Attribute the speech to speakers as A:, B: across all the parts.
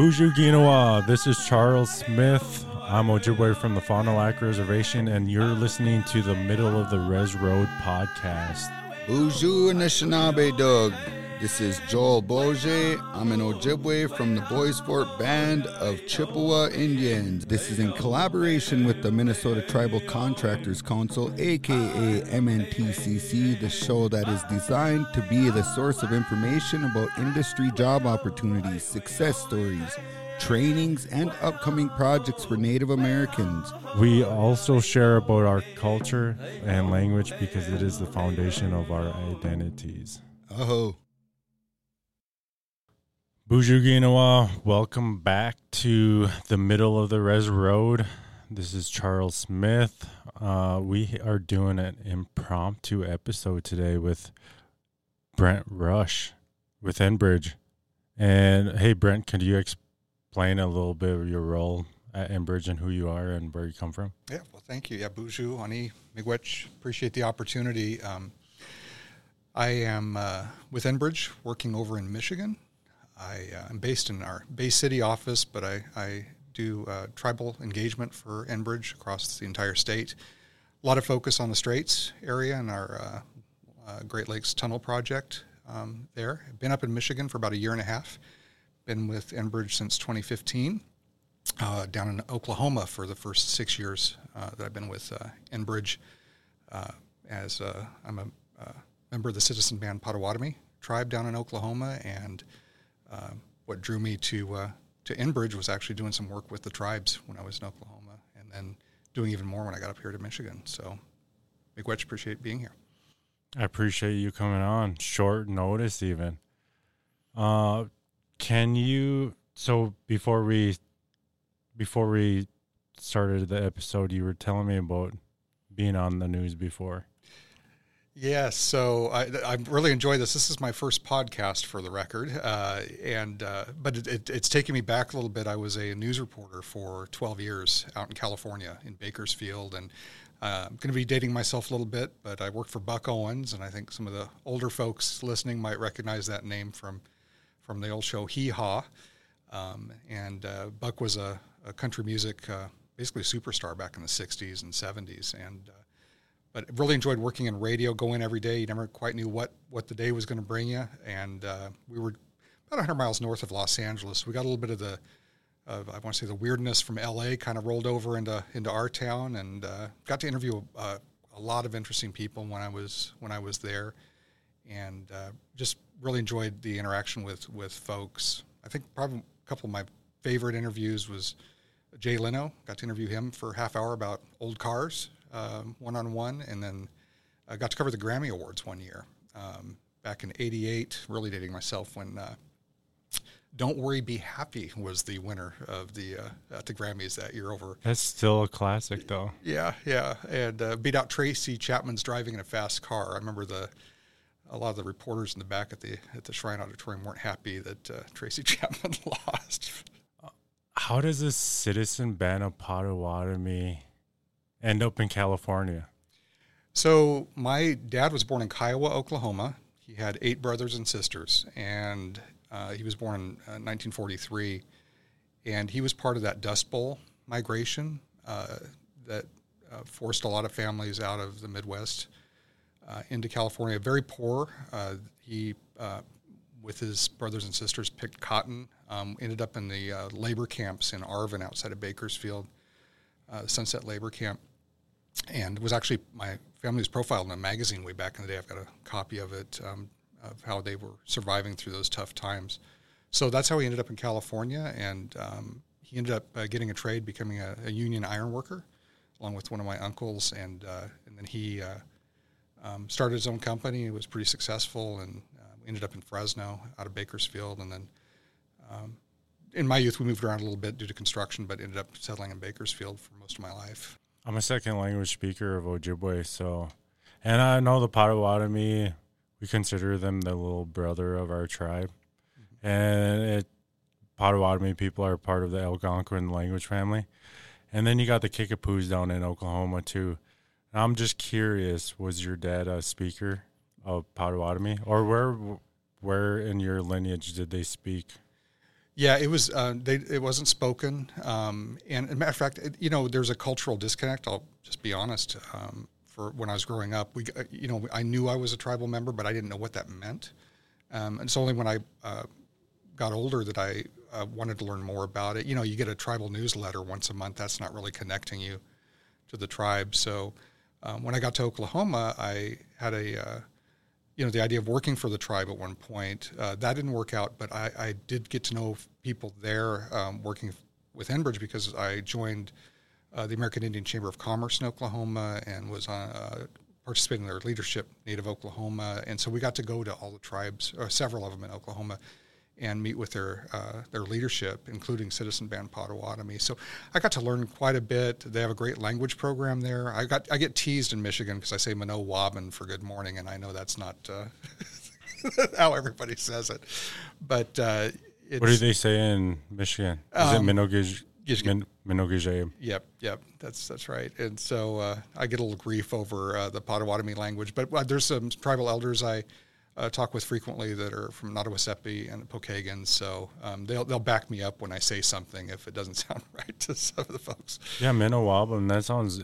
A: Bonjour Ginawa. This is Charles Smith. I'm Ojibwe from the Fond du Lac Reservation, and you're listening to the Middle of the Res Road podcast.
B: Bonjour Anishinaabe Doug. This is Joel Boje. I'm an Ojibwe from the Bois Forte Band of Chippewa Indians. This is in collaboration with the Minnesota Tribal Contractors Council, aka MNTCC, the show that is designed to be the source of information about industry job opportunities, success stories, trainings, and upcoming projects for Native Americans.
A: We also share about our culture and language because it is the foundation of our identities.
B: Oh.
A: Bonjour Welcome back to the middle of the Res Road. This is Charles Smith. Uh, we are doing an impromptu episode today with Brent Rush with Enbridge. And hey, Brent, can you explain a little bit of your role at Enbridge and who you are and where you come from?
C: Yeah, well, thank you. Yeah, Buju, Ani, Miigwech. Appreciate the opportunity. Um, I am uh, with Enbridge working over in Michigan. I uh, am based in our Bay City office, but I, I do uh, tribal engagement for Enbridge across the entire state. A lot of focus on the Straits area and our uh, uh Great Lakes Tunnel project um, there. I've been up in Michigan for about a year and a half. Been with Enbridge since 2015. Uh, down in Oklahoma for the first six years uh, that I've been with Enbridge. as I'm a member of the citizen band Potawatomi tribe down in Oklahoma and uh, what drew me to uh, to Enbridge was actually doing some work with the tribes when I was in Oklahoma, and then doing even more when I got up here to Michigan. So, Miigwech, appreciate being here.
A: I appreciate you coming on short notice, even. Uh, can you? So before we before we started the episode, you were telling me about being on the news before.
C: Yes, so I, I really enjoy this. This is my first podcast, for the record, uh, and uh, but it, it, it's taking me back a little bit. I was a news reporter for 12 years out in California in Bakersfield, and uh, I'm going to be dating myself a little bit, but I worked for Buck Owens, and I think some of the older folks listening might recognize that name from from the old show Hee Haw. Um, and uh, Buck was a, a country music uh, basically superstar back in the 60s and 70s, and uh, but really enjoyed working in radio, going every day. You never quite knew what, what the day was going to bring you. And uh, we were about 100 miles north of Los Angeles. We got a little bit of the, uh, I want to say the weirdness from LA kind of rolled over into, into our town and uh, got to interview a, a, lot of interesting people when I was, when I was there. And uh, just really enjoyed the interaction with, with folks. I think probably a couple of my favorite interviews was Jay Leno. Got to interview him for a half hour about old cars one on one, and then I got to cover the Grammy Awards one year um, back in '88. Really dating myself when uh, "Don't Worry, Be Happy" was the winner of the uh, at the Grammys that year. Over
A: that's still a classic, though.
C: Yeah, yeah, and uh, beat out Tracy Chapman's "Driving in a Fast Car." I remember the a lot of the reporters in the back at the at the Shrine Auditorium weren't happy that uh, Tracy Chapman lost.
A: How does a citizen ban a Potawatomi end up in California?
C: So my dad was born in Kiowa, Oklahoma. He had eight brothers and sisters, and uh, he was born in uh, 1943. And he was part of that Dust Bowl migration uh, that uh, forced a lot of families out of the Midwest uh, into California. Very poor. Uh, he, with his brothers and sisters, picked cotton. Um, ended up in the labor camps in Arvin, outside of Bakersfield, Sunset Labor Camp and was actually my family was profiled in a magazine way back in the day. I've got a copy of it um, of how they were surviving through those tough times. So that's how he ended up in California, and um, he ended up uh, getting a trade, becoming a, a, union iron worker, along with one of my uncles, and uh, and then he uh, um, started his own company. It was pretty successful, and uh, ended up in Fresno, out of Bakersfield, and then. Um, in my youth, we moved around a little bit due to construction, but ended up settling in Bakersfield for most of my life.
A: I'm a second language speaker of Ojibwe, so and I know the Potawatomi. We consider them the little brother of our tribe, mm-hmm. and it, Potawatomi people are part of the Algonquin language family. And then you got the Kickapoos down in Oklahoma too. And I'm just curious: was your dad a speaker of Potawatomi, or where where in your lineage did they speak?
C: Yeah, it was. Uh, they it wasn't spoken, um, and a matter of fact, it, you know, there's a cultural disconnect. I'll just be honest. Um, for when I was growing up, we, uh, you know, I knew I was a tribal member, but I didn't know what that meant. Um, and it's only when I uh, got older that I uh, wanted to learn more about it. You know, you get a tribal newsletter once a month. That's not really connecting you to the tribe. So um, when I got to Oklahoma, I had a uh, you know the idea of working for the tribe at one point. Uh, that didn't work out, but I, I, did get to know people there um, working with Enbridge because I joined uh, the American Indian Chamber of Commerce in Oklahoma and was on, uh, participating in their leadership, Native Oklahoma, and so we got to go to all the tribes, or several of them in Oklahoma, and meet with their uh, their leadership, including Citizen Band Potawatomi. So I got to learn quite a bit. They have a great language program there. I got I get teased in Michigan because I say Mano for good morning, and I know that's not uh, how everybody says it. But uh,
A: what do they say in Michigan? Is um, it Minogij? Min-
C: Yep, yep, that's that's right. And so uh, I get a little grief over uh, the Potawatomi language, but uh, there's some tribal elders I uh, talk with frequently that are from Nottawaseppi and Pokagon. So um, they'll they'll back me up when I say something if it doesn't sound right to some of the folks.
A: Yeah, Minawabum. That sounds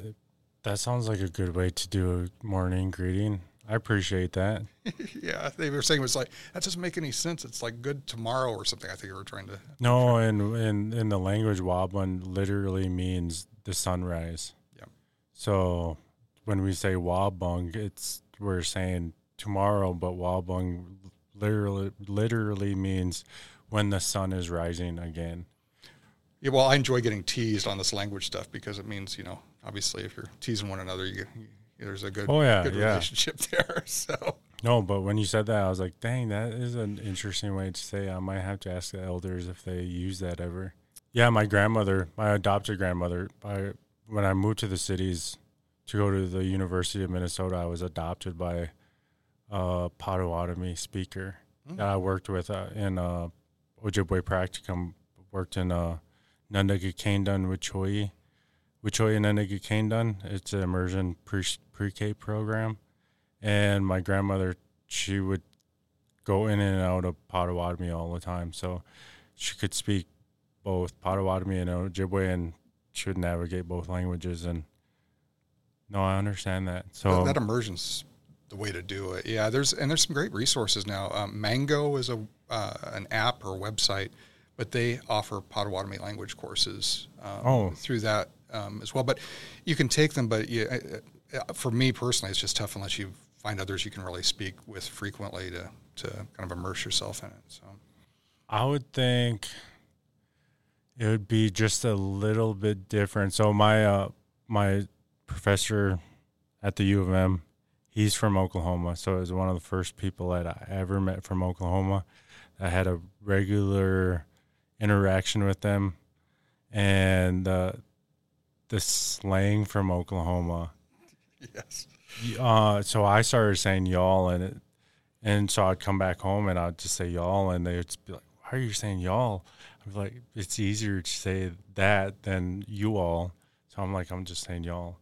A: that sounds like a good way to do a morning greeting. I appreciate that.
C: yeah, they were saying it was like that doesn't make any sense. It's like good tomorrow or something. I think they were trying to.
A: No, and in in the language, Wabun literally means the sunrise.
C: Yeah.
A: So when we say Wabung, it's we're saying tomorrow, but Wabung literally literally means when the sun is rising again.
C: Yeah, well, I enjoy getting teased on this language stuff because it means you know, obviously, if you're teasing one another, you, you there's a good,
A: oh, yeah,
C: good
A: yeah.
C: relationship there. So
A: no, but when you said that, I was like, dang, that is an interesting way to say. I might have to ask the elders if they use that ever. Yeah, my grandmother, my adopted grandmother, I when I moved to the cities to go to the University of Minnesota, I was adopted by uh, Potawatomi speaker mm-hmm. that I worked with uh, in uh, Ojibwe practicum. Worked in uh, Nandagikendan Wicoie, Wicoie Nandagikendan. It's an immersion pre pre K program, and my grandmother she would go in and out of Potawatomi all the time, so she could speak both Potawatomi and Ojibwe, and she would navigate both languages. And no, I understand that. So
C: that, that immersion's the way to do it. Yeah, there's and there's some great resources now. Um, Mango is a uh, an app or website, but they offer Potawatomi language courses um, oh. through that um, as well. But you can take them, but you, uh, for me personally, it's just tough unless you find others you can really speak with frequently to to kind of immerse yourself in it. So,
A: I would think it would be just a little bit different. So my uh, my professor at the U of M he's from Oklahoma, so it was one of the first people that I ever met from Oklahoma. I had a regular interaction with them, and uh, the slang from Oklahoma.
C: Yes.
A: Uh, so I started saying y'all, and it, and so I'd come back home and I'd just say y'all, and they'd be like, "Why are you saying y'all?" I'm like, "It's easier to say that than you all." So I'm like, "I'm just saying y'all."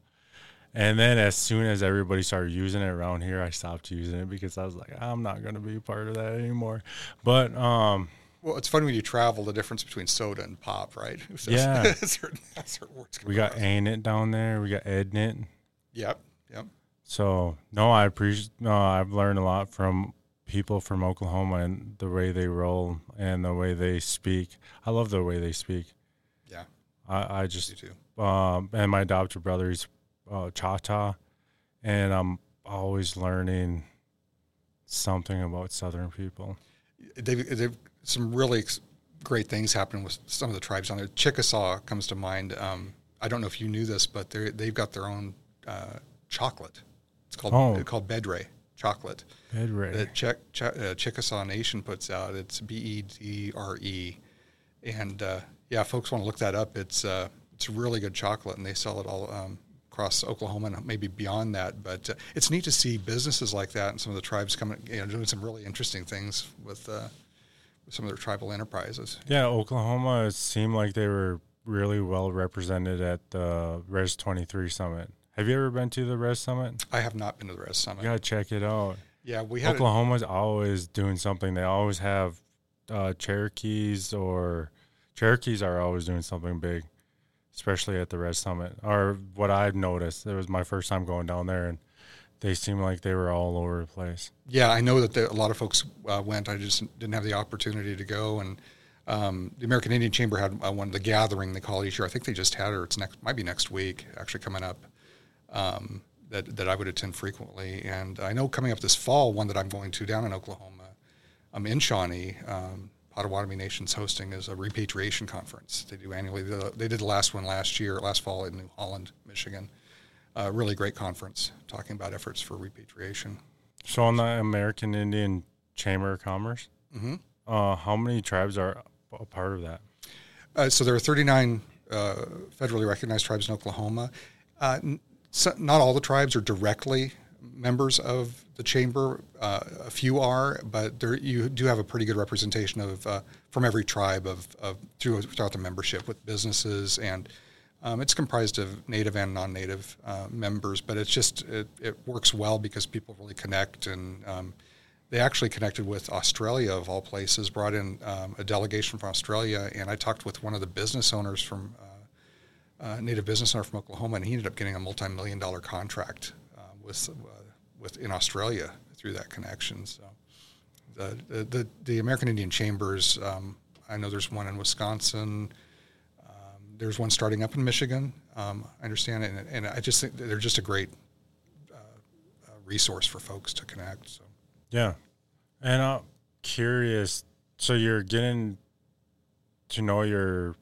A: And then as soon as everybody started using it around here, I stopped using it because I was like, I'm not going to be part of that anymore. But um,
C: well, it's funny when you travel the difference between soda and pop, right?
A: So yeah, certain, certain we got ain't it down there. We got ednit.
C: Yep, yep.
A: So no, I appreciate. No, I've learned a lot from people from Oklahoma and the way they roll and the way they speak. I love the way they speak.
C: Yeah,
A: I, I just um, and my adopted brother, he's uh, Chata, and I'm always learning something about Southern people.
C: They've, they've some really great things happen with some of the tribes on there. Chickasaw comes to mind. Um, I don't know if you knew this, but they they've got their own uh, chocolate. It's called oh. it's called Bedre chocolate.
A: Bedre.
C: The Ch- Ch- uh, Chickasaw Nation puts out. It's B E D R E, and uh, yeah, folks want to look that up. It's uh, it's really good chocolate, and they sell it all um, across Oklahoma and maybe beyond that. But uh, it's neat to see businesses like that and some of the tribes coming, you know, doing some really interesting things with, uh, with some of their tribal enterprises.
A: Yeah, Oklahoma seemed like they were really well represented at the Res 23 Summit. Have you ever been to the Res Summit?
C: I have not been to the Res Summit.
A: You gotta check it out.
C: Yeah, we had
A: Oklahoma's a- always doing something. They always have uh, Cherokees or Cherokees are always doing something big, especially at the Res Summit. Or what I've noticed, it was my first time going down there, and they seemed like they were all over the place.
C: Yeah, I know that a lot of folks uh, went. I just didn't have the opportunity to go. And um, the American Indian Chamber had uh, one, the gathering they call each year. I think they just had it. Or it's next, might be next week, actually coming up. Um, that, that I would attend frequently. And I know coming up this fall, one that I'm going to down in Oklahoma, I'm in Shawnee. Um, Potawatomi Nation's hosting is a repatriation conference. They do annually. They did the last one last year, last fall in New Holland, Michigan. A really great conference talking about efforts for repatriation.
A: So, on the American Indian Chamber of Commerce,
C: mm-hmm.
A: uh, how many tribes are a part of that?
C: Uh, so, there are 39 uh, federally recognized tribes in Oklahoma. Uh, so not all the tribes are directly members of the chamber. Uh, a few are, but there you do have a pretty good representation of uh, from every tribe of, of throughout the membership with businesses and. Um, it's comprised of native and non-native uh, members, but it's just it, it, works well because people really connect, and um, they actually connected with Australia of all places. Brought in um, a delegation from Australia, and I talked with one of the business owners from uh, uh, native business owner from Oklahoma, and he ended up getting a multi-million dollar contract with uh, with in Australia through that connection. So the the, the American Indian Chambers, um, I know there's one in Wisconsin. Um, there's one starting up in Michigan. Um, I understand it, and, and, I just think they're just a great uh, resource for folks to connect. So
A: yeah, and I'm curious. So you're getting to know your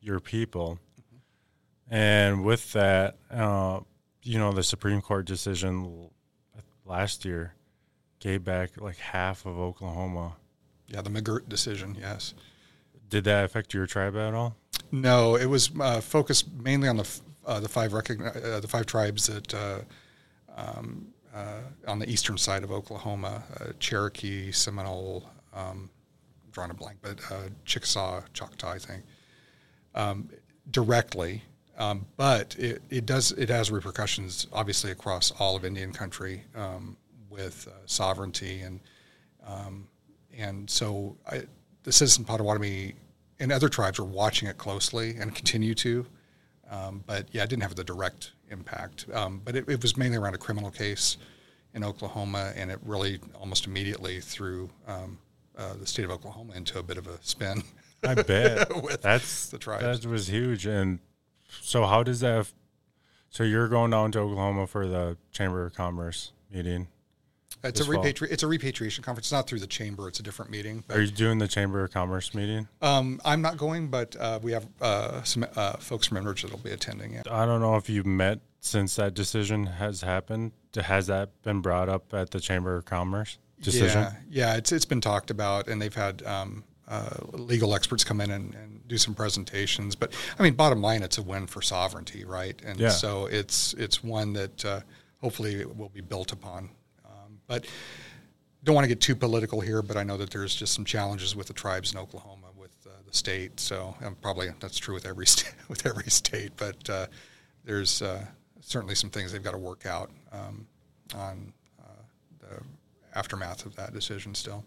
A: your people and with that, uh, you know, the Supreme Court decision last year gave back like half of Oklahoma.
C: Yeah, the McGirt decision, yes.
A: Did that affect your tribe at all?
C: No, it was uh, focused mainly on the uh, the five recogni- uh, the five tribes that uh, um, uh, on the eastern side of Oklahoma: uh, Cherokee, Seminole, um, drawing a blank, but Chickasaw, Choctaw, I think. Um, directly, um, but it, it does it has repercussions obviously across all of Indian country um, with uh, sovereignty and um, and so I, the citizen Potawatomi and other tribes are watching it closely and continue to. Um, but yeah, it didn't have the direct impact. Um, but it, it, was mainly around a criminal case in Oklahoma, and it really almost immediately threw um, uh, the state of Oklahoma into a bit of a spin.
A: I bet that's the tribes. That was huge, and so how does that? So you're going down to Oklahoma for the Chamber of Commerce meeting.
C: It's a repatri- It's a repatriation conference. It's not through the chamber. It's a different meeting.
A: Are you doing the Chamber of Commerce meeting?
C: Um, I'm not going, but uh, we have uh, some uh, folks from Enbridge that'll be attending. Yeah.
A: I don't know if you've met since that decision has happened. Has that been brought up at the Chamber of Commerce decision?
C: Yeah, yeah. It's it's been talked about, and they've had um, uh, legal experts come in and, and, do some presentations. But I mean, bottom line, it's a win for sovereignty, right? And yeah. so it's it's one that uh, hopefully will be built upon. Um, but don't want to get too political here, but I know that there's just some challenges with the tribes in Oklahoma with uh, the state. So um, probably that's true with every state, with every state. But uh, there's uh, certainly some things they've got to work out um, on the aftermath of that decision still.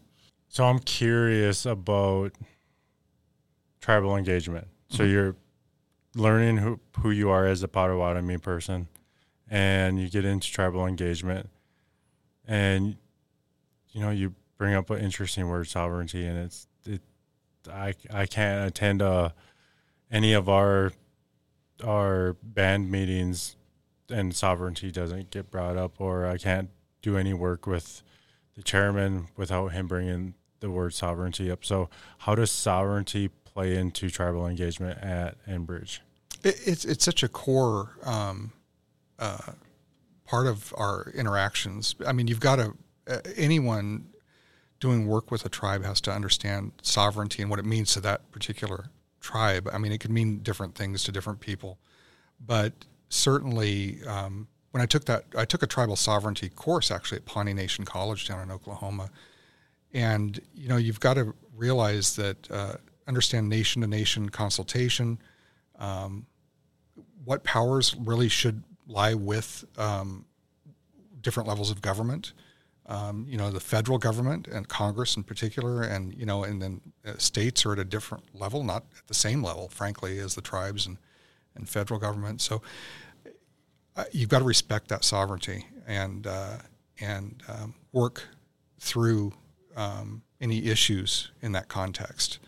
A: So I'm curious about tribal engagement. So mm-hmm. you're learning who who you are as a Potawatomi person, and you get into tribal engagement, and you know you bring up an interesting word, sovereignty, and it's it. I I can't attend uh, any of our our band meetings, and sovereignty doesn't get brought up, or I can't do any work with the chairman without him bringing the word sovereignty up. So, how does sovereignty play into tribal engagement at Enbridge?
C: It, it's it's such a core um, uh, part of our interactions. I mean, you've got to uh, anyone doing work with a tribe has to understand sovereignty and what it means to that particular tribe. I mean, it could mean different things to different people, but certainly. Um, when I took that, I took a tribal sovereignty course actually at Pawnee Nation College down in Oklahoma, and you know, you've got to realize that uh, understand nation to nation consultation. Um, what powers really should lie with um, different levels of government. Um, you know, the federal government and Congress in particular, and you know, and then uh, states are at a different level, not at the same level, frankly, as the tribes and and federal government. So uh, you've got to respect that sovereignty and uh, and um, work through um, any issues in that context.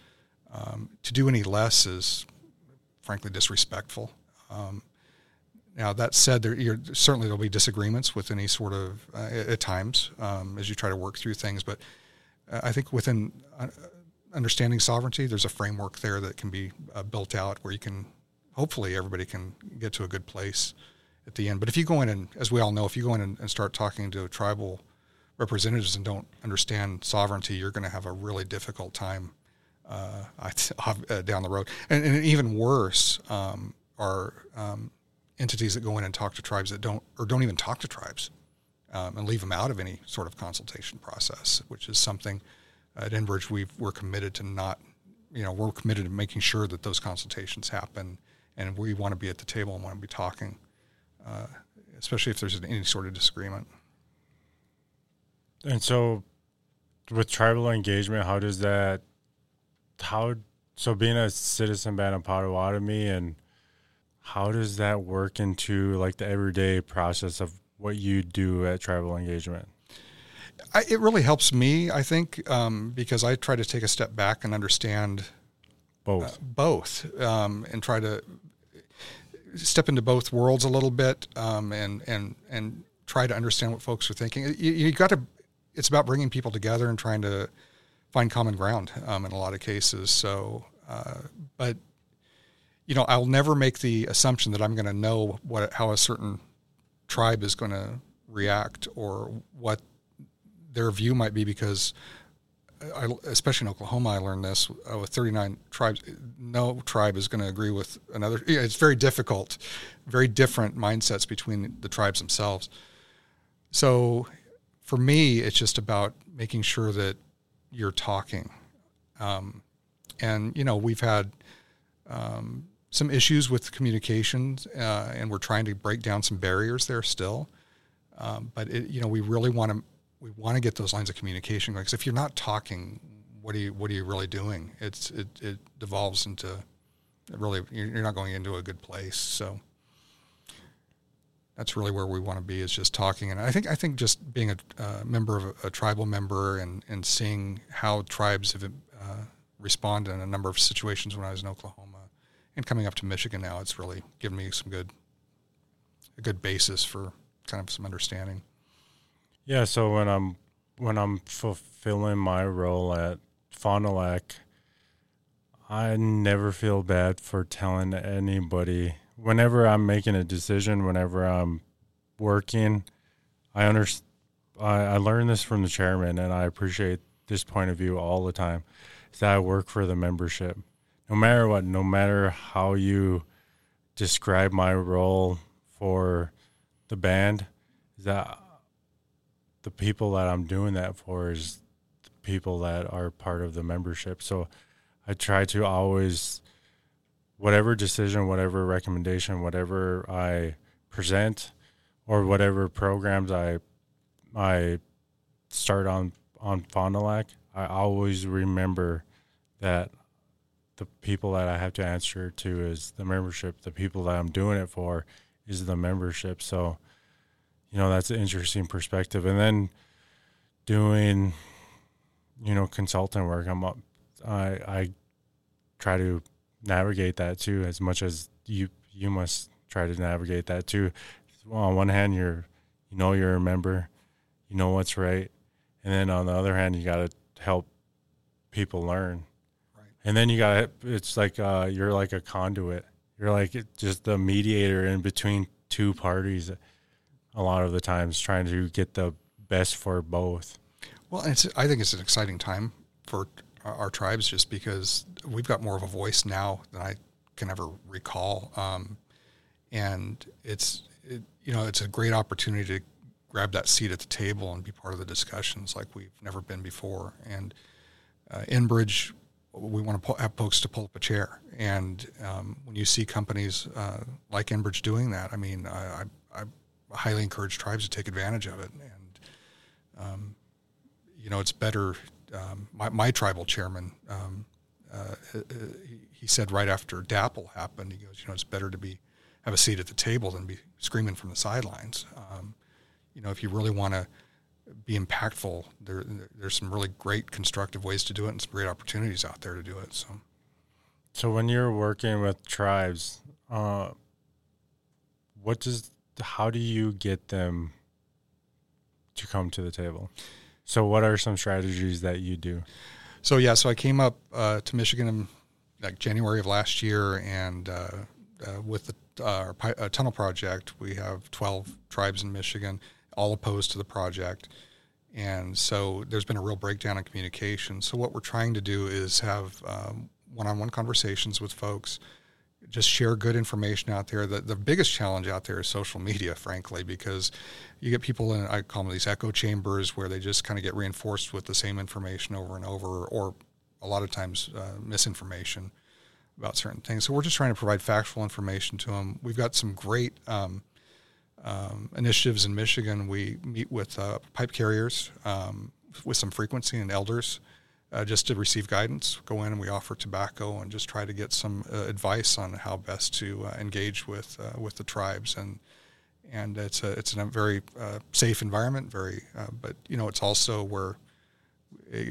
C: Um, to do any less is, frankly, disrespectful. Um, now that said, there certainly there'll be disagreements with any sort of uh, at times um, as you try to work through things, but uh, I think within uh, understanding sovereignty, there's a framework there that can be uh, built out where you can hopefully everybody can get to a good place at the end. But if you go in and, as we all know, if you go in and, and start talking to a tribal representatives and don't understand sovereignty, you're going to have a really difficult time uh, uh, down the road. And, and even worse um, are um, entities that go in and talk to tribes that don't or don't even talk to tribes um, and leave them out of any sort of consultation process, which is something at Enbridge we are committed to not. You know, we're committed to making sure that those consultations happen, and we want to be at the table and want to be talking uh, especially if there's any sort of disagreement.
A: And so, with tribal engagement, how does that? How so? Being a citizen band of Potawatomi, and how does that work into like the everyday process of what you do at tribal engagement?
C: I, it really helps me, I think, um, because I try to take a step back and understand
A: both,
C: uh, both, um, and try to step into both worlds a little bit um, and and and try to understand what folks are thinking. You, you got to. It's about bringing people together and trying to find common ground um, in a lot of cases. So, uh, but you know, I'll never make the assumption that I'm going to know what how a certain tribe is going to react or what their view might be because I, especially in Oklahoma, I learned this uh, with 39 tribes. No tribe is going to agree with another. It's very difficult, very different mindsets between the tribes themselves. So, for me, it's just about making sure that you're talking. Um, and you know, we've had um, some issues with communications, uh, and we're trying to break down some barriers there still. Um, but it, you know, we really want to we want to get those lines of communication going. Because if you're not talking, what are you what are you really doing? It's it, it devolves into really you're not going into a good place. So that's really where we want to be is just talking. And I think I think just being a uh, member of a, a, tribal member and and seeing how tribes have uh, responded in a number of situations when I was in Oklahoma and coming up to Michigan now, it's really given me some good a good basis for kind of some understanding.
A: Yeah, so when I'm when I'm fulfilling my role at Fond du Lac, I never feel bad for telling anybody. Whenever I'm making a decision, whenever I'm working, I understand. I, I learned this from the chairman, and I appreciate this point of view all the time. Is that I work for the membership, no matter what, no matter how you describe my role for the band. Is that the people that I'm doing that for is the people that are part of the membership. So I try to always, whatever decision, whatever recommendation, whatever I present, or whatever programs I I start on on Fond du Lac, I always remember that the people that I have to answer to is the membership. The people that I'm doing it for is the membership. So you know that's an interesting perspective and then doing you know consultant work i'm up i i try to navigate that too as much as you you must try to navigate that too. Well, on one hand you're you know you're a member you know what's right and then on the other hand you got to help people learn. Right. And then you got it's like uh, you're like a conduit. You're like just the mediator in between two parties a lot of the times trying to get the best for both.
C: Well, it's I think it's an exciting time for our tribes just because we've got more of a voice now than I can ever recall, um, and it's it, you know it's a great opportunity to grab that seat at the table and be part of the discussions like we've never been before. And uh, Enbridge, we want to have folks to pull up a chair, and um, when you see companies uh, like Enbridge doing that, I mean, I, I highly encourage tribes to take advantage of it. And um, you know, it's better. Um, my, my tribal chairman, um, uh, he, he said right after DAPL happened, he goes, you know, it's better to be have a seat at the table than be screaming from the sidelines. Um, you know, if you really want to be impactful, there, there's some really great constructive ways to do it and some great opportunities out there to do it. So,
A: so when you're working with tribes, uh, what does how do you get them to come to the table? So, what are some strategies that you do?
C: So yeah, so I came up uh, to Michigan in like January of last year, and uh, uh, with the uh, our uh, tunnel project, we have 12 tribes in Michigan, all opposed to the project, and so there's been a real breakdown in communication. So what we're trying to do is have um, one-on-one conversations with folks just share good information out there. The, the biggest challenge out there is social media, frankly, because you get people in, I call them these echo chambers where they just kind of get reinforced with the same information over and over, or a lot of times uh, misinformation about certain things. So we're just trying to provide factual information to them. We've got some great um, um, initiatives in Michigan. We meet with uh, pipe carriers um, with some frequency and elders uh, just to receive guidance. Go in and we offer tobacco and just try to get some uh, advice on how best to uh, engage with uh, with the tribes and and it's a it's a very uh, safe environment. Very, uh, but you know it's also where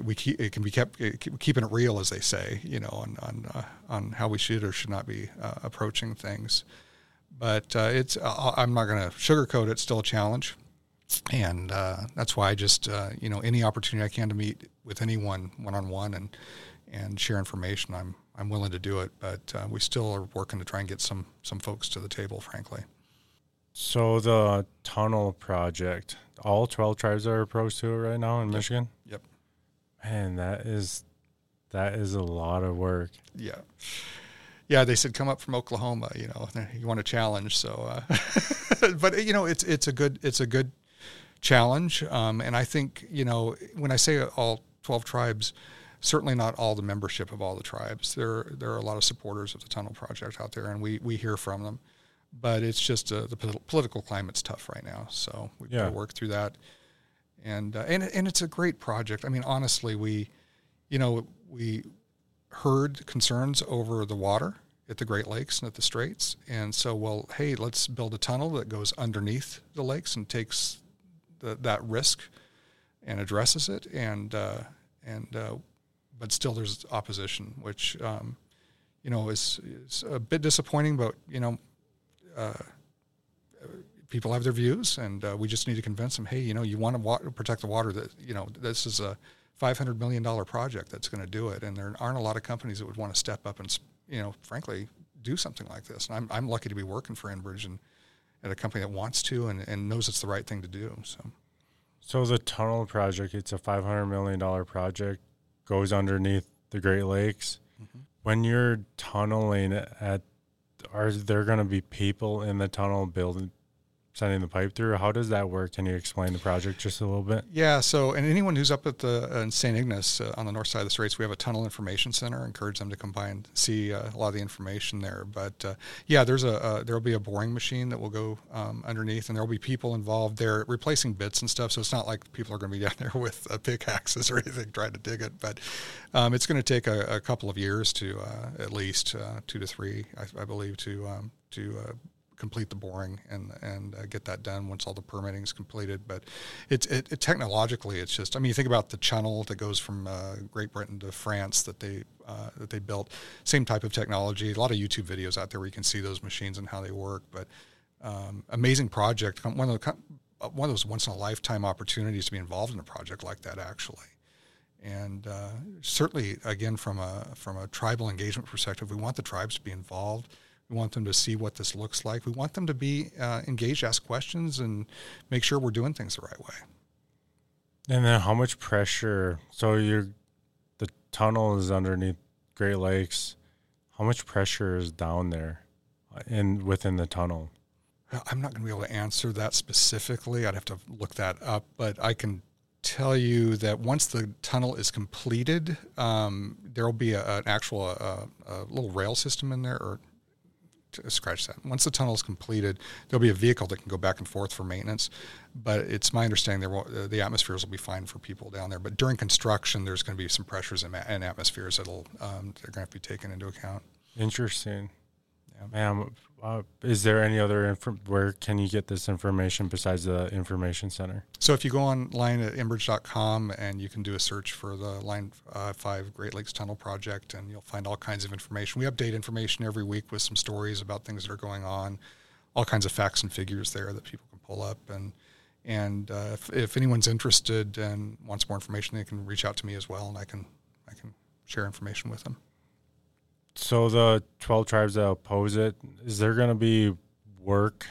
C: we keep, it can be kept keeping it real, as they say, you know, on on on how we should or should not be approaching things. But it's I'm not going to sugarcoat it. It's still a challenge and uh, that's why I just uh, you know any opportunity I can to meet with anyone one on one and and share information, I'm I'm willing to do it. But uh, we still are working to try and get some some folks to the table, frankly.
A: So the tunnel project, all twelve tribes are approached to it right now in
C: yep.
A: Michigan.
C: Yep.
A: Man, that is that is a lot of work.
C: Yeah. Yeah, they said come up from Oklahoma. You know, you want a challenge. So, uh, but you know, it's it's a good it's a good challenge. Um, and I think, you know, when I say all 12 tribes, certainly not all the membership of all the tribes. There, there are a lot of supporters of the tunnel project out there, and we, we hear from them. But it's just uh, the political climate's tough right now, so we've yeah. got to work through that. And uh, and and it's a great project. I mean, honestly, we, you know, we heard concerns over the water at the Great Lakes and at the Straits, and so well, hey, let's build a tunnel that goes underneath the lakes and takes the, that risk and addresses it, and uh, and uh, but still there's opposition, which um, you know is, is a bit disappointing. But you know, uh, people have their views, and uh, we just need to convince them. Hey, you know, you want to protect the water. That you know, this is a five hundred million dollar project that's going to do it, and there aren't a lot of companies that would want to step up and you know, frankly, do something like this. And I'm I'm lucky to be working for Enbridge and at a company that wants to and, and knows it's the right thing to do. So,
A: so the tunnel project, it's a five hundred million dollar project, goes underneath the Great Lakes. Mm-hmm. When you're tunneling at, are there going to be people in the tunnel building sending the pipe through. How does that work? Can you explain the project just a little bit?
C: Yeah. So, and anyone who's up at the uh, St. Ignace uh, on the north side of the Straits, we have a tunnel information center. I encourage them to come by and see uh, a lot of the information there. But uh, yeah, there's a uh, there will be a boring machine that will go um, underneath, and there will be people involved there replacing bits and stuff. So it's not like people are going to be down there with pickaxes or anything trying to dig it. But um, it's going to take a, a, couple of years to uh, at least two to three, I, I believe, to um, to complete the boring and and uh, get that done once all the permitting is completed. But it's it, it, technologically, it's just I mean, you think about the channel that goes from uh, Great Britain to France that they uh, that they built, same type of technology. A lot of YouTube videos out there where you can see those machines and how they work. But um, amazing project, one of the one of those once in a lifetime opportunities to be involved in a project like that, actually and uh, certainly again from a from a tribal engagement perspective we want the tribes to be involved we want them to see what this looks like. We want them to be uh, engaged, ask questions, and make sure we're doing things the right way.
A: And then, how much pressure? So you're the tunnel is underneath Great Lakes. How much pressure is down there, in within the tunnel?
C: I'm not going to be able to answer that specifically. I'd have to look that up, but I can tell you that once the tunnel is completed, um, there will be a, an actual a, uh, a little rail system in there, or scratch that. Once the tunnel is completed, there'll be a vehicle that can go back and forth for maintenance. But it's my understanding there will, the atmospheres will be fine for people down there. But during construction, there's going to be some pressures and atmospheres that'll um, they're going to have to be taken into account.
A: Interesting. Man, uh, is there any other info? Where can you get this information besides the information center?
C: So if you go online at enbridge.com and you can do a search for the Line uh, 5 Great Lakes Tunnel Project, and you'll find all kinds of information. We update information every week with some stories about things that are going on, all kinds of facts and figures there that people can pull up. And and uh, if, if anyone's interested and wants more information, they can reach out to me as well, and I can I can share information with them.
A: So the twelve tribes that oppose it, is there going to be work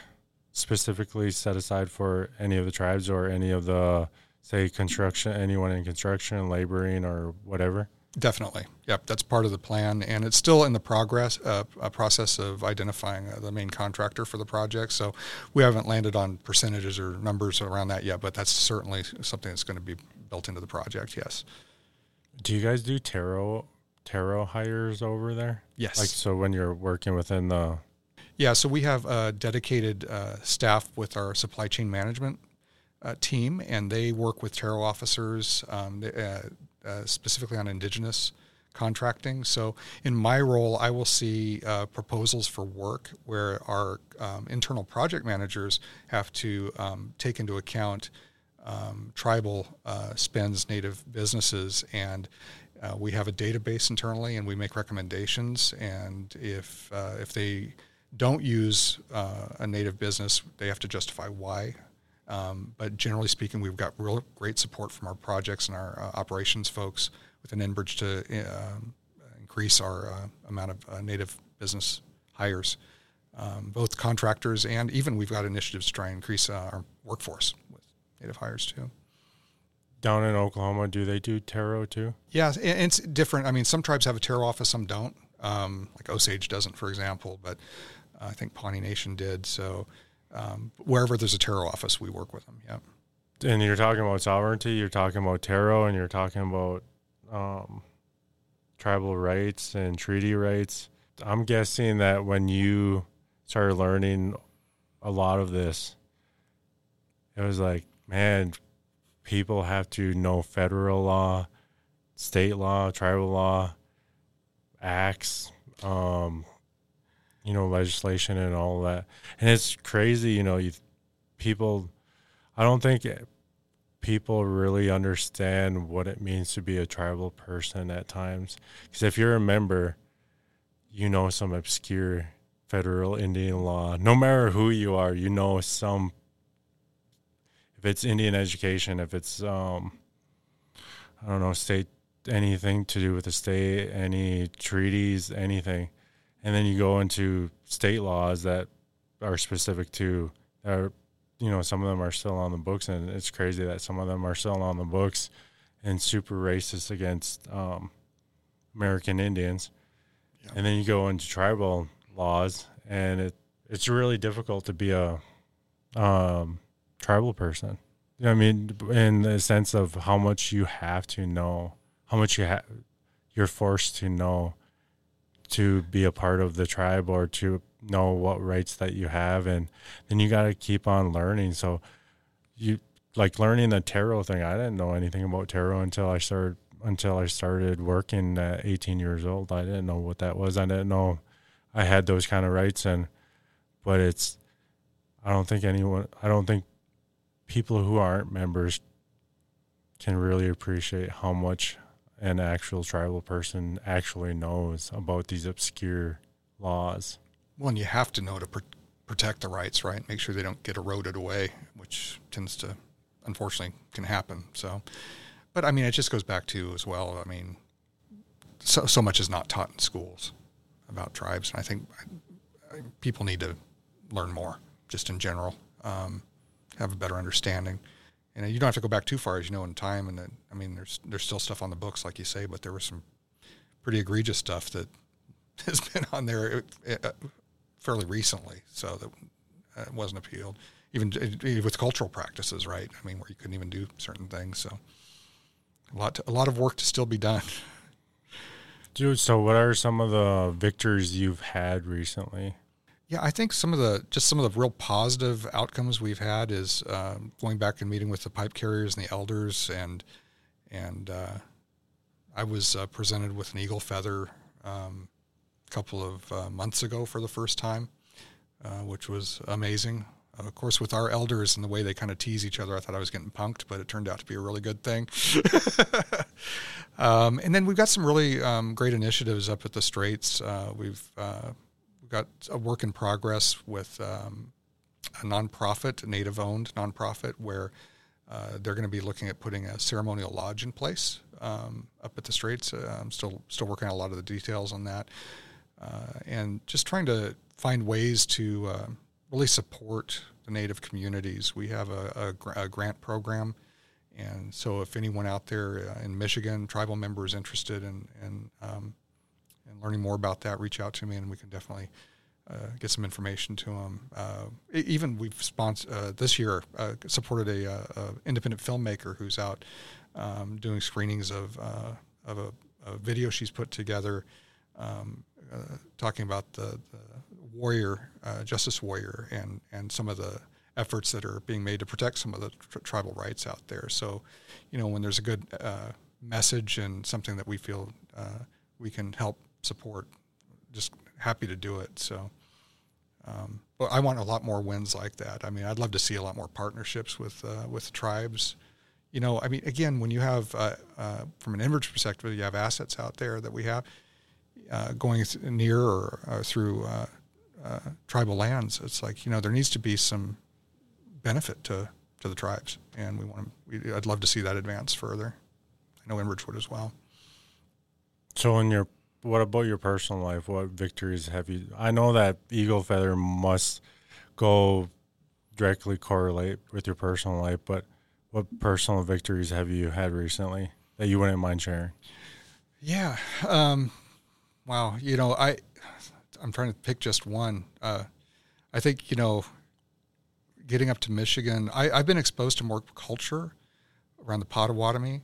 A: specifically set aside for any of the tribes or any of the say construction, anyone in construction, laboring, or whatever?
C: Definitely, yep. That's part of the plan, and it's still in the progress uh, a process of identifying uh, the main contractor for the project. So we haven't landed on percentages or numbers around that yet, but that's certainly something that's going to be built into the project. Yes.
A: Do you guys do TERO TERO hires over there?
C: Yes.
A: Like so when you're working within the
C: Yeah, so we have a dedicated uh, staff with our supply chain management uh, team, and they work with TERO officers um, uh, uh, specifically on indigenous contracting. So in my role, I will see uh, proposals for work where our um, internal project managers have to um, take into account um, tribal uh, spends native businesses and uh, we have a database internally, and we make recommendations. And if uh, if they don't use uh, a native business, they have to justify why. Um, but generally speaking, we've got real great support from our projects and our uh, operations folks within Enbridge to um, increase our uh, amount of uh, native business hires, um, both contractors and even we've got initiatives to try and increase our workforce with native hires too
A: down in Oklahoma, do they do TERO too?
C: Yeah, it's different. I mean, some tribes have a TERO office, some don't. Um, like Osage doesn't, for example, but uh, I think Pawnee Nation did. So um, wherever there's a TERO office, we work with them. Yeah.
A: And you're talking about sovereignty, you're talking about TERO, and you're talking about um, tribal rights and treaty rights. I'm guessing that when you started learning a lot of this, it was like, man, people have to know federal law, state law, tribal law, acts, um, you know, legislation and all that. And it's crazy, you know, you, people, I don't think people really understand what it means to be a tribal person at times. Because if you're a member, you know some obscure federal Indian law. No matter who you are, you know some if it's Indian education, if it's um, I don't know, state anything to do with the state, any treaties, anything, and then you go into state laws that are specific to are you know some of them are still on the books, and it's crazy that some of them are still on the books and super racist against um, American Indians, yeah. and then you go into tribal laws, and it it's really difficult to be a um, tribal person. You know I mean, in the sense of how much you have to know, how much you have, you're forced to know to be a part of the tribe or to know what rights that you have, and then you got to keep on learning. So, you like learning the TERO thing. I didn't know anything about TERO until I started until I started working at 18 years old. I didn't know what that was. I didn't know I had those kind of rights, and but it's I don't think anyone. I don't think people who aren't members can really appreciate how much an actual tribal person actually knows about these obscure laws.
C: Well, and you have to know to pr- protect the rights, right? Make sure they don't get eroded away, which tends to, unfortunately, can happen. So, but I mean, it just goes back to as well. I mean, so so much is not taught in schools about tribes, and I think people need to learn more, just in general. Um, have a better understanding. And you don't have to go back too far, as you know, in time. And that, I mean, there's there's still stuff on the books, like you say, but there was some pretty egregious stuff that has been on there uh, uh, fairly recently, so that uh, wasn't appealed. Even with cultural practices, right? I mean, where you couldn't even do certain things. So a lot to, a lot of work to still be done.
A: Dude, so what are some of the victories you've had recently?
C: Yeah, I think some of the just some of the real positive outcomes we've had is um, going back and meeting with the pipe carriers and the elders, and and uh, I was uh, presented with an eagle feather um, a couple of uh, months ago for the first time, uh, which was amazing. of course, with our elders and the way they kind of tease each other, I thought I was getting punked, but it turned out to be a really good thing. um, and then we've got some really um, great initiatives up at the Straits. Uh, we've uh, got a work in progress with um, a nonprofit, a native owned nonprofit, where uh, they're going to be looking at putting a ceremonial lodge in place um, up at the Straits. Uh, I'm still still working on a lot of the details on that, uh, and just trying to find ways to uh, really support the native communities. We have a, a, a, grant program, and so if anyone out there uh, in Michigan, tribal members interested in, in um, and learning more about that, reach out to me, and we can definitely uh, get some information to them. Uh, even we've sponsored uh, this year uh, supported a, uh, a, independent filmmaker who's out um, doing screenings of uh, of a, a, video she's put together, um, talking about the, the warrior justice warrior and and some of the efforts that are being made to protect some of the tr- tribal rights out there. So, you know, when there's a good message and something that we feel we can help support. Just happy to do it. So, um, but I want a lot more wins like that. I mean, I'd love to see a lot more partnerships with uh, with tribes. You know, I mean, again, when you have uh, uh, from an Enbridge perspective, you have assets out there that we have uh, going th- near or uh, through uh, tribal lands. It's like you know there needs to be some benefit to to the tribes, and we want to. I'd love to see that advance further. I know Enbridge would as well.
A: So, in your what about your personal life? What victories have you? I know that eagle feather must go directly correlate with your personal life, but what personal victories have you had recently that you wouldn't mind sharing?
C: Yeah. Um, wow. You know, I I'm trying to pick just one. Uh, I think you know, getting up to Michigan, I, I've been exposed to more culture around the Potawatomi.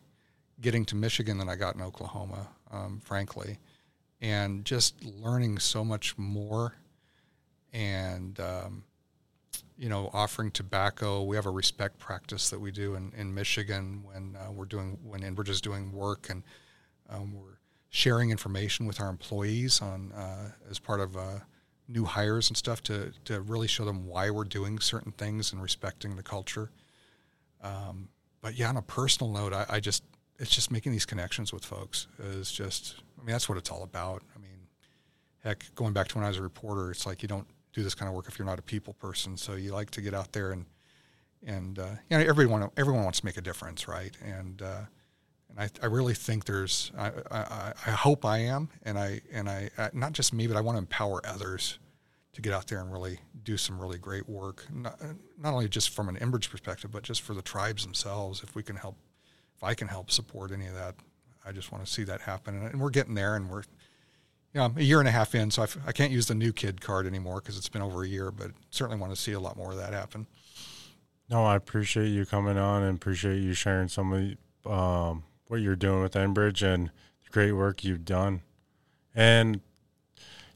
C: Getting to Michigan than I got in Oklahoma, um, frankly and just learning so much more and um, you know offering tobacco. We have a respect practice that we do in, in michigan when uh, we're doing when enbridge is doing work and um, we're sharing information with our employees on uh, as part of uh, new hires and stuff to, to really show them why we're doing certain things and respecting the culture. Um, but yeah on a personal note I, I just it's just making these connections with folks is just mean that's what it's all about. I mean, heck, going back to when I was a reporter, it's like you don't do this kind of work if you're not a people person. So you like to get out there and and uh, you know everyone everyone wants to make a difference, right? And uh, and I, I really think there's I, I, I hope I am, and I and I uh, not just me, but I want to empower others to get out there and really do some really great work. Not, not only just from an Enbridge perspective, but just for the tribes themselves. If we can help if I can help support any of that, I just want to see that happen. And, we're getting there, and we're, you know, a year and a half in, so I can't use the new kid card anymore because it's been over a year. But certainly want to see a lot more of that happen.
A: No, I appreciate you coming on and appreciate you sharing some of um, what you're doing with Enbridge and the great work you've done. And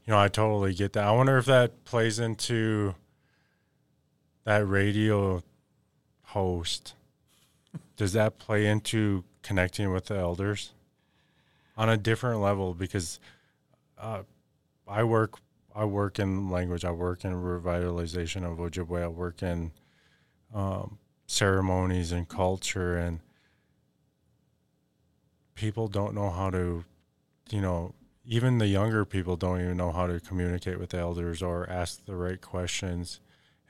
A: you know, I totally get that. I wonder if that plays into that radio host does that play into connecting with the elders on a different level? Because uh, I work, I work in language. I work in revitalization of Ojibwe. I work in um, ceremonies and culture, and people don't know how to, you know, even the younger people don't even know how to communicate with the elders or ask the right questions.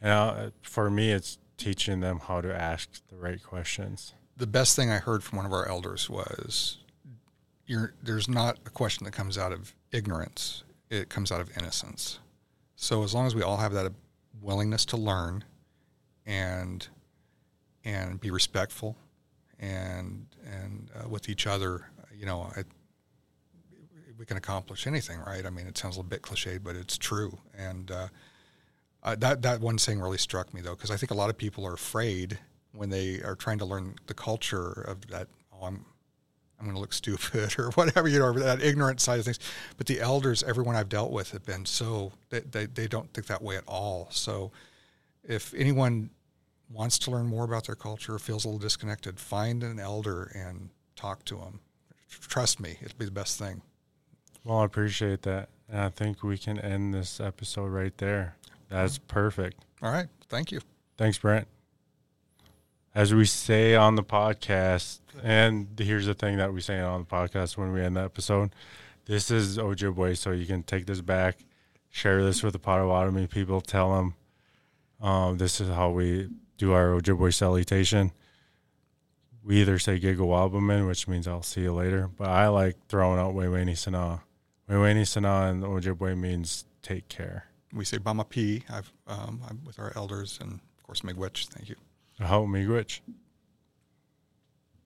A: And uh, for me, it's teaching them how to ask the right questions.
C: The best thing I heard from one of our elders was there's not a question that comes out of ignorance, it comes out of innocence. So as long as we all have that willingness to learn and and be respectful and and uh, with each other, you know, I, we can accomplish anything, right? I mean, it sounds a little bit cliche, but it's true. And uh, uh, that that one saying really struck me though, because I think a lot of people are afraid when they are trying to learn the culture of that. Oh, I'm I'm going to look stupid or whatever, you know, that ignorant side of things. But the elders, everyone I've dealt with, have been so they, they, they don't think that way at all. So if anyone wants to learn more about their culture, or feels a little disconnected, find an elder and talk to them. Trust me, it'll be the best thing.
A: Well, I appreciate that. And I think we can end this episode right there. That's perfect.
C: All right. Thank you.
A: Thanks, Brent. As we say on the podcast, and here's the thing that we say on the podcast when we end the episode this is Ojibwe, so you can take this back, share this with the Potawatomi people, tell them um, this is how we do our Ojibwe salutation. We either say Gigawabaman, which means I'll see you later, but I like throwing out Weweni Sana. Weweni Sana in Ojibwe means take care.
C: We say Baamaapii. Um, I'm with our elders and of course Miigwech. Thank you.
A: How Miigwech.